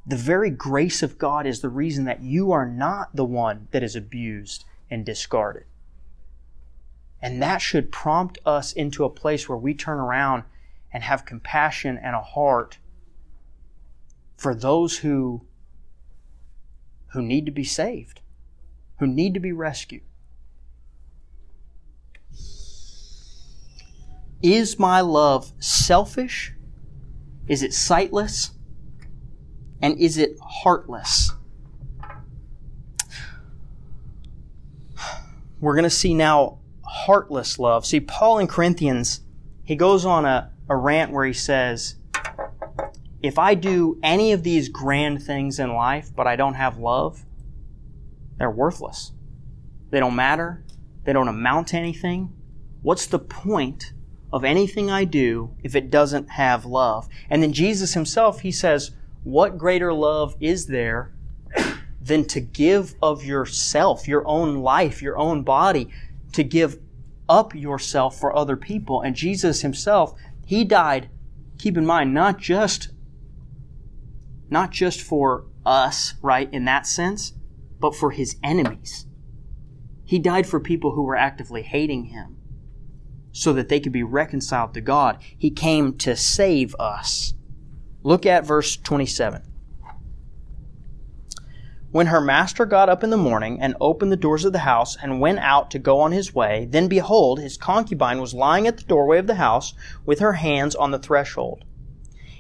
The very grace of God is the reason that you are not the one that is abused and discarded. And that should prompt us into a place where we turn around and have compassion and a heart for those who, who need to be saved. who need to be rescued. Is my love selfish? Is it sightless? And is it heartless? We're going to see now heartless love. See, Paul in Corinthians, he goes on a, a rant where he says, If I do any of these grand things in life, but I don't have love, they're worthless. They don't matter. They don't amount to anything. What's the point of anything I do if it doesn't have love? And then Jesus himself, he says, What greater love is there than to give of yourself, your own life, your own body, to give up yourself for other people? And Jesus himself, he died, keep in mind, not just not just for us, right, in that sense, but for his enemies. He died for people who were actively hating him so that they could be reconciled to God. He came to save us. Look at verse 27. When her master got up in the morning and opened the doors of the house and went out to go on his way, then behold, his concubine was lying at the doorway of the house with her hands on the threshold.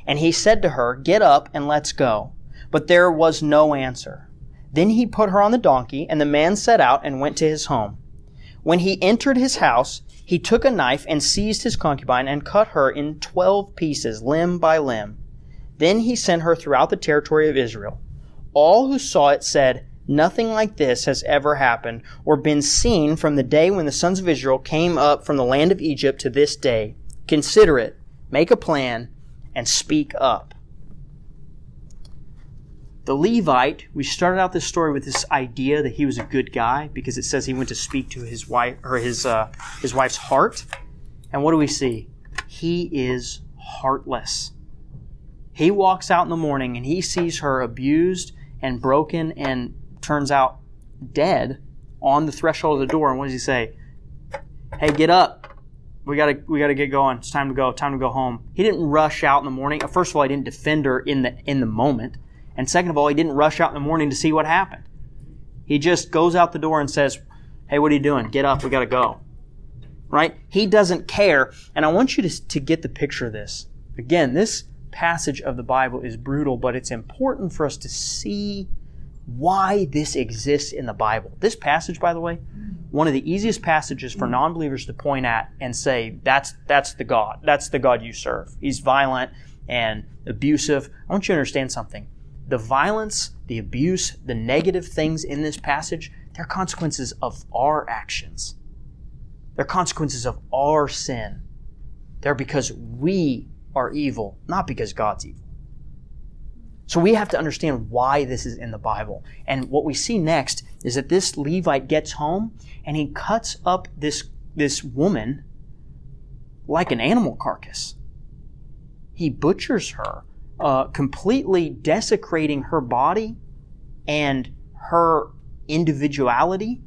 And he said to her, Get up and let's go. But there was no answer. Then he put her on the donkey, and the man set out and went to his home. When he entered his house, he took a knife and seized his concubine and cut her in twelve pieces, limb by limb. Then he sent her throughout the territory of Israel. All who saw it said, Nothing like this has ever happened or been seen from the day when the sons of Israel came up from the land of Egypt to this day. Consider it, make a plan, and speak up the Levite, we started out this story with this idea that he was a good guy because it says he went to speak to his wife or his uh, his wife's heart. And what do we see? He is heartless. He walks out in the morning and he sees her abused and broken and turns out dead on the threshold of the door. And what does he say? Hey, get up. We gotta we gotta get going. It's time to go. Time to go home. He didn't rush out in the morning. First of all, he didn't defend her in the in the moment. And second of all, he didn't rush out in the morning to see what happened. He just goes out the door and says, Hey, what are you doing? Get up. We got to go. Right? He doesn't care. And I want you to, to get the picture of this. Again, this passage of the Bible is brutal, but it's important for us to see why this exists in the Bible. This passage, by the way, one of the easiest passages for non-believers to point at and say, that's, that's the God. That's the God you serve. He's violent and abusive. I want you to understand something the violence, the abuse, the negative things in this passage, they're consequences of our actions. They're consequences of our sin. They're because we are evil, not because God's evil. So we have to understand why this is in the Bible. And what we see next is that this Levite gets home and he cuts up this, this woman like an animal carcass. He butchers her uh, completely desecrating her body and her individuality.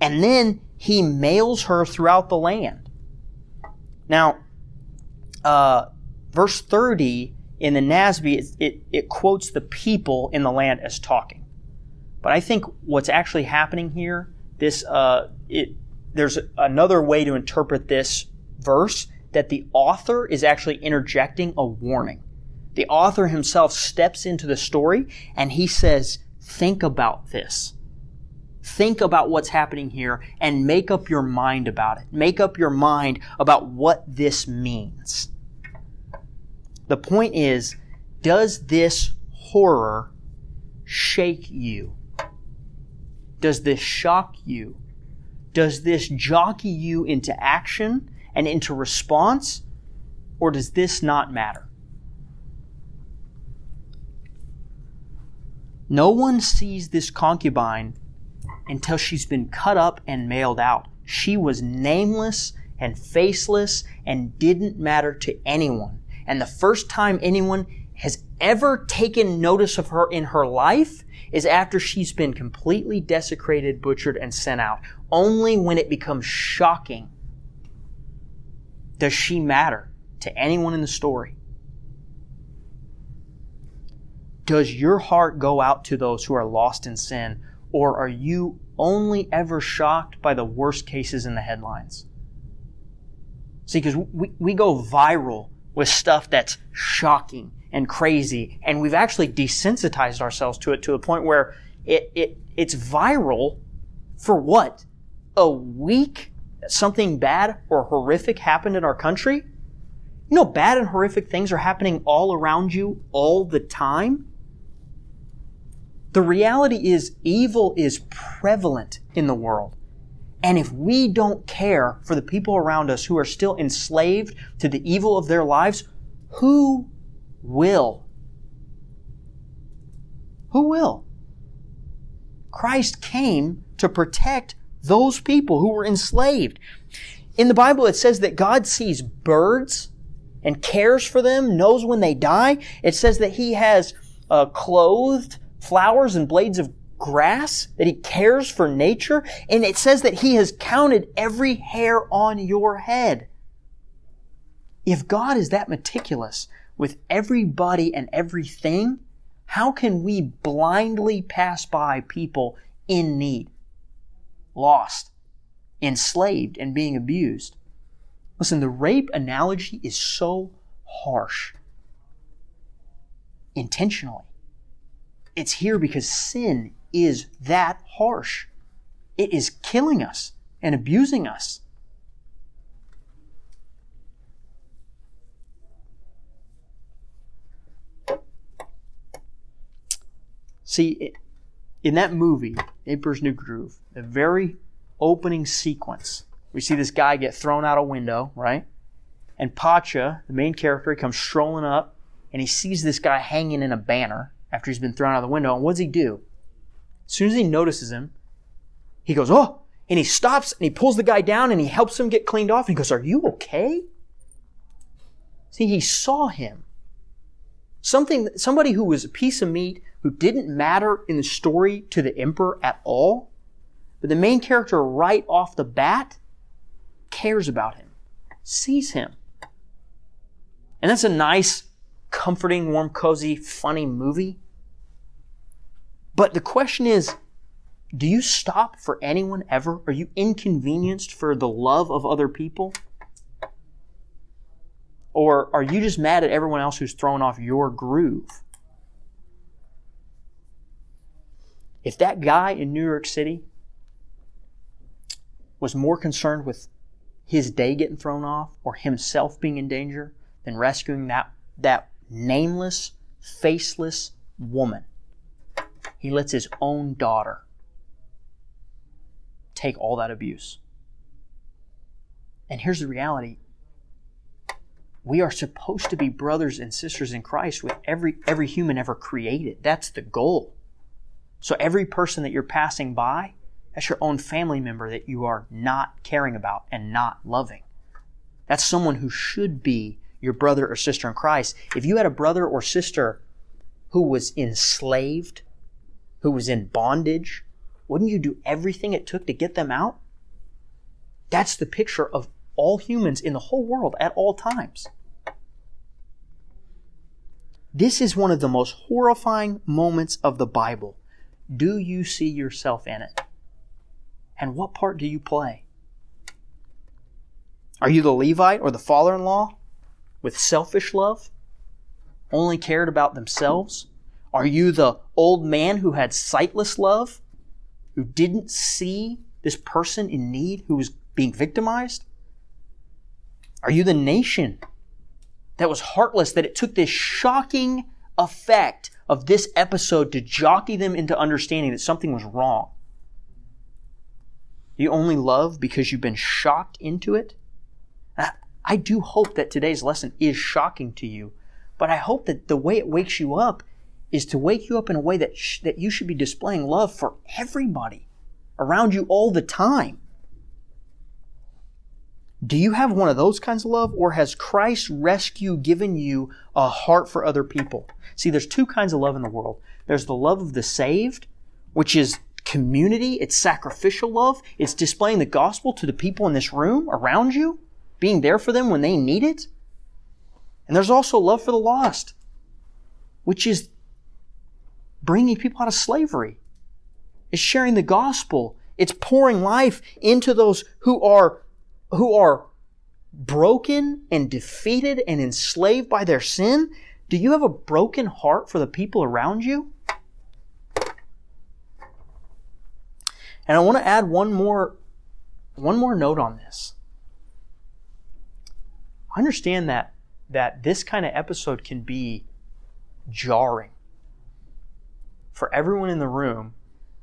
And then he mails her throughout the land. Now, uh, verse 30 in the NASB, it, it, it quotes the people in the land as talking. But I think what's actually happening here, this, uh, it, there's another way to interpret this verse that the author is actually interjecting a warning the author himself steps into the story and he says, think about this. Think about what's happening here and make up your mind about it. Make up your mind about what this means. The point is, does this horror shake you? Does this shock you? Does this jockey you into action and into response? Or does this not matter? No one sees this concubine until she's been cut up and mailed out. She was nameless and faceless and didn't matter to anyone. And the first time anyone has ever taken notice of her in her life is after she's been completely desecrated, butchered, and sent out. Only when it becomes shocking does she matter to anyone in the story. Does your heart go out to those who are lost in sin, or are you only ever shocked by the worst cases in the headlines. See, because we, we go viral with stuff that's shocking and crazy, and we've actually desensitized ourselves to it to a point where it, it it's viral for what? A week? Something bad or horrific happened in our country? You know, bad and horrific things are happening all around you all the time. The reality is evil is prevalent in the world. And if we don't care for the people around us who are still enslaved to the evil of their lives, who will? Who will? Christ came to protect those people who were enslaved. In the Bible, it says that God sees birds and cares for them, knows when they die. It says that He has uh, clothed flowers and blades of grass, that He cares for nature, and it says that He has counted every hair on your head. If God is that meticulous with everybody and everything, how can we blindly pass by people in need, lost, enslaved, and being abused? Listen, the rape analogy is so harsh. Intentionally. It's here because sin is that harsh. It is killing us and abusing us. See, in that movie, Emperor's New Groove, the very opening sequence, we see this guy get thrown out a window, right? And Pacha, the main character, comes strolling up and he sees this guy hanging in a banner after he's been thrown out of the window. And what does he do? As soon as he notices him, he goes, Oh! And he stops and he pulls the guy down and he helps him get cleaned off. And he goes, Are you okay? See, he saw him. Something, somebody who was a piece of meat, who didn't matter in the story to the emperor at all, but the main character right off the bat cares about him, sees him. And that's a nice, comforting, warm, cozy, funny movie. But the question is, do you stop for anyone ever? Are you inconvenienced for the love of other people? Or are you just mad at everyone else who's thrown off your groove? If that guy in New York City was more concerned with his day getting thrown off or himself being in danger than rescuing that, that nameless, faceless woman, he lets his own daughter take all that abuse. And here's the reality we are supposed to be brothers and sisters in Christ with every, every human ever created. That's the goal. So every person that you're passing by, that's your own family member that you are not caring about and not loving. That's someone who should be your brother or sister in Christ. If you had a brother or sister who was enslaved, who was in bondage, wouldn't you do everything it took to get them out? That's the picture of all humans in the whole world at all times. This is one of the most horrifying moments of the Bible. Do you see yourself in it? And what part do you play? Are you the Levite or the father in law with selfish love? Only cared about themselves? Are you the old man who had sightless love? Who didn't see this person in need who was being victimized? Are you the nation that was heartless, that it took this shocking effect of this episode to jockey them into understanding that something was wrong. You only love because you've been shocked into it? I do hope that today's lesson is shocking to you, but I hope that the way it wakes you up is to wake you up in a way that, sh- that you should be displaying love for everybody around you all the time. Do you have one of those kinds of love, or has Christ's rescue given you a heart for other people? See, there's two kinds of love in the world. There's the love of the saved, which is community, it's sacrificial love, it's displaying the gospel to the people in this room around you, being there for them when they need it. And there's also love for the lost, which is bringing people out of slavery. It's sharing the gospel It's pouring life into those who are, who are broken and defeated and enslaved by their sin. Do you have a broken heart for the people around you? And I want to add one more, one more note on this. I Understand that, that this kind of episode can be jarring for everyone in the room,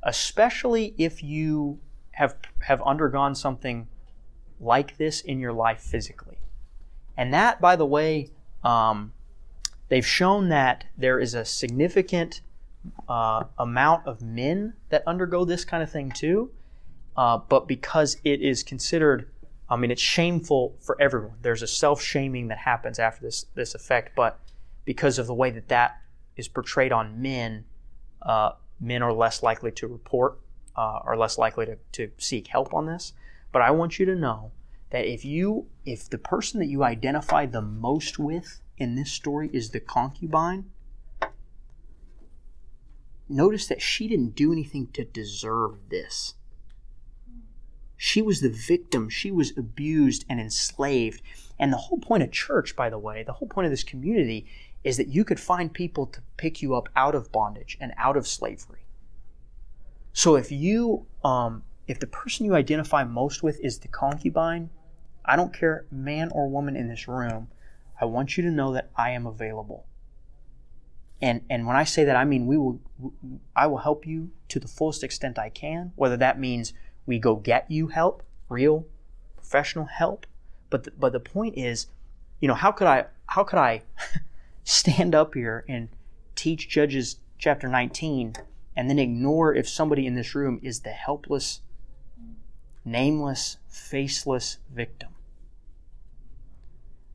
especially if you have, have undergone something like this in your life physically. And that, by the way, um, they've shown that there is a significant uh, amount of men that undergo this kind of thing too. Uh, but because it is considered, I mean, it's shameful for everyone. There's a self-shaming that happens after this this effect, but because of the way that that is portrayed on men, uh, men are less likely to report, uh, are less likely to, to seek help on this. But I want you to know that if you, if the person that you identify the most with in this story is the concubine, notice that she didn't do anything to deserve this. She was the victim. She was abused and enslaved. And the whole point of church, by the way, the whole point of this community is that you could find people to pick you up out of bondage and out of slavery. So if you, um, if the person you identify most with is the concubine, I don't care, man or woman in this room, I want you to know that I am available. And and when I say that, I mean we will I will help you to the fullest extent I can. Whether that means we go get you help, real professional help, but the, but the point is, you know, how could I how could I stand up here and teach Judges chapter 19 and then ignore if somebody in this room is the helpless, nameless, faceless victim?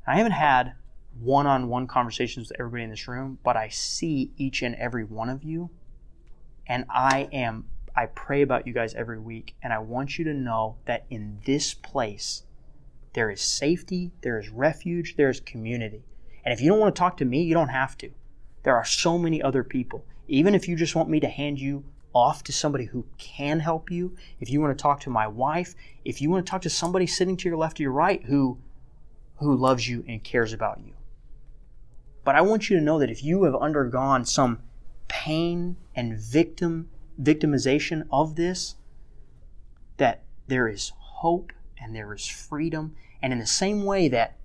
I haven't had one on one conversations with everybody in this room, but I see each and every one of you. And I am, I pray about you guys every week. And I want you to know that in this place, there is safety, there is refuge, there is community. And if you don't want to talk to me, you don't have to. There are so many other people. Even if you just want me to hand you off to somebody who can help you, if you want to talk to my wife, if you want to talk to somebody sitting to your left or your right who who loves you and cares about you. But I want you to know that if you have undergone some pain and victim victimization of this, that there is hope and there is freedom. And in the same way that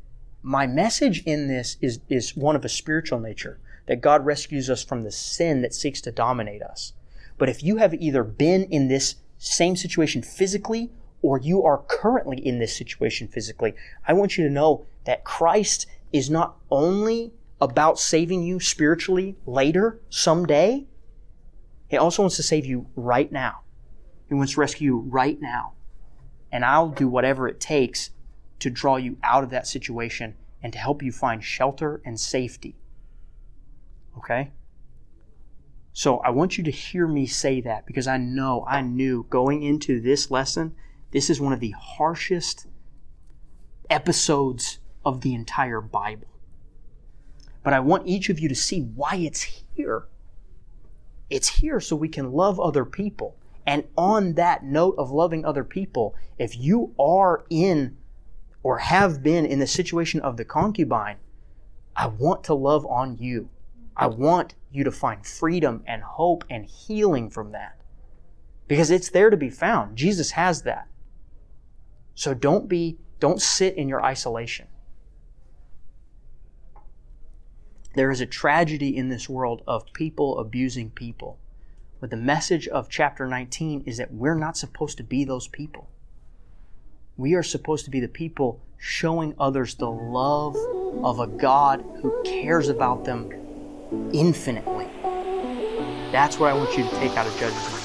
my message in this is, is one of a spiritual nature, that God rescues us from the sin that seeks to dominate us. But if you have either been in this same situation physically or you are currently in this situation physically, I want you to know that Christ is not only about saving you spiritually later, someday, He also wants to save you right now. He wants to rescue you right now. And I'll do whatever it takes to draw you out of that situation and to help you find shelter and safety. Okay? So I want you to hear me say that because I know, I knew going into this lesson this is one of the harshest episodes of the entire Bible. But I want each of you to see why it's here. It's here so we can love other people. And on that note of loving other people, if you are in or have been in the situation of the concubine, I want to love on you. I want you to find freedom and hope and healing from that. Because it's there to be found. Jesus has that. So don't be, don't sit in your isolation. There is a tragedy in this world of people abusing people. But the message of chapter 19 is that we're not supposed to be those people. We are supposed to be the people showing others the love of a God who cares about them infinitely. That's what I want you to take out of Judges